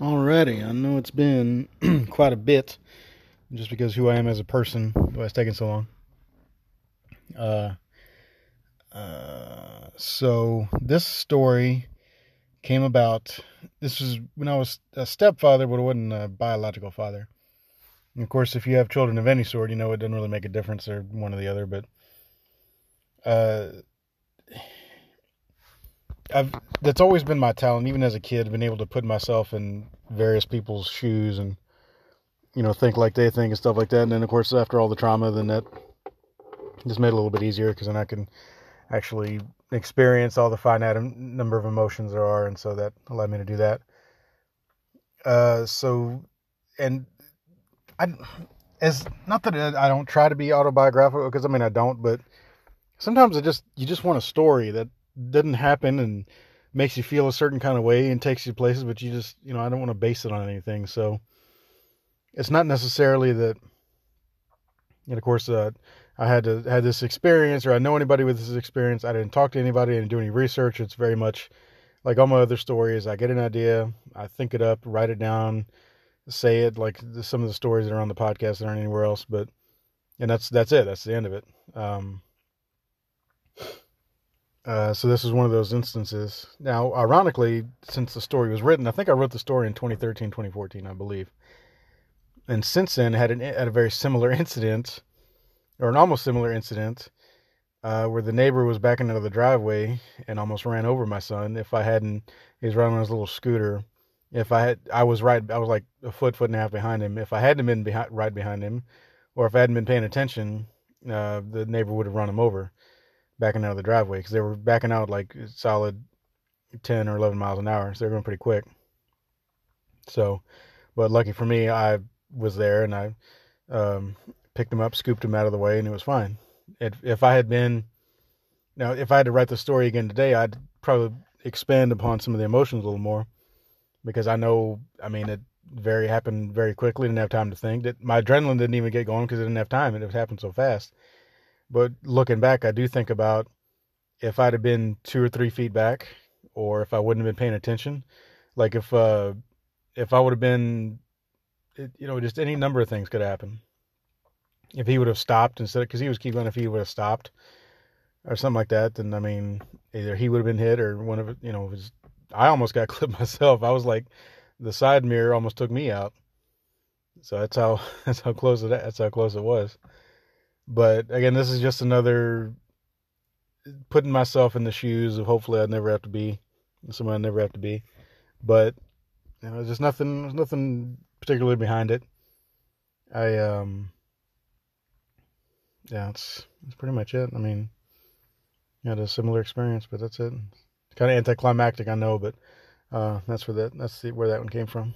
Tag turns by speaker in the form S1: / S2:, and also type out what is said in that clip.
S1: Alrighty, I know it's been quite a bit, just because who I am as a person, why it's taking so long. Uh, uh, so this story came about. This was when I was a stepfather, but I wasn't a biological father. And of course, if you have children of any sort, you know it doesn't really make a difference or one or the other. But uh, I've that's always been my talent. Even as a kid, been able to put myself in various people's shoes and you know think like they think and stuff like that. And then of course, after all the trauma, then that just made it a little bit easier because then I can actually experience all the finite number of emotions there are, and so that allowed me to do that. Uh, so and I as not that I don't try to be autobiographical because I mean I don't, but sometimes I just you just want a story that didn't happen and makes you feel a certain kind of way and takes you places, but you just, you know, I don't want to base it on anything. So it's not necessarily that, and of course, uh, I had to had this experience or I know anybody with this experience. I didn't talk to anybody, I didn't do any research. It's very much like all my other stories. I get an idea, I think it up, write it down, say it like some of the stories that are on the podcast that aren't anywhere else. But and that's that's it. That's the end of it. Um, uh, so this is one of those instances. Now, ironically, since the story was written, I think I wrote the story in 2013, 2014, I believe. And since then, had an had a very similar incident, or an almost similar incident, uh, where the neighbor was backing out of the driveway and almost ran over my son. If I hadn't, he was riding on his little scooter. If I had, I was right, I was like a foot, foot and a half behind him. If I hadn't been behind, right behind him, or if I hadn't been paying attention, uh, the neighbor would have run him over backing out of the driveway because they were backing out like solid 10 or 11 miles an hour. So they're going pretty quick. So, but lucky for me, I was there and I um, picked him up, scooped him out of the way, and it was fine. It, if I had been, now, if I had to write the story again today, I'd probably expand upon some of the emotions a little more because I know, I mean, it very happened very quickly. Didn't have time to think. That my adrenaline didn't even get going because it didn't have time. It happened so fast. But looking back, I do think about if I'd have been two or three feet back, or if I wouldn't have been paying attention, like if uh, if I would have been, you know, just any number of things could happen. If he would have stopped instead, because he was keeping, if he would have stopped or something like that, then I mean, either he would have been hit or one of you know, was. I almost got clipped myself. I was like, the side mirror almost took me out. So that's how that's how close it that's how close it was. But again, this is just another putting myself in the shoes of hopefully I never have to be someone I never have to be. But you know, there's nothing there's nothing particularly behind it. I um yeah, it's that's pretty much it. I mean, I had a similar experience, but that's it. It's kind of anticlimactic, I know, but uh, that's where that that's the, where that one came from.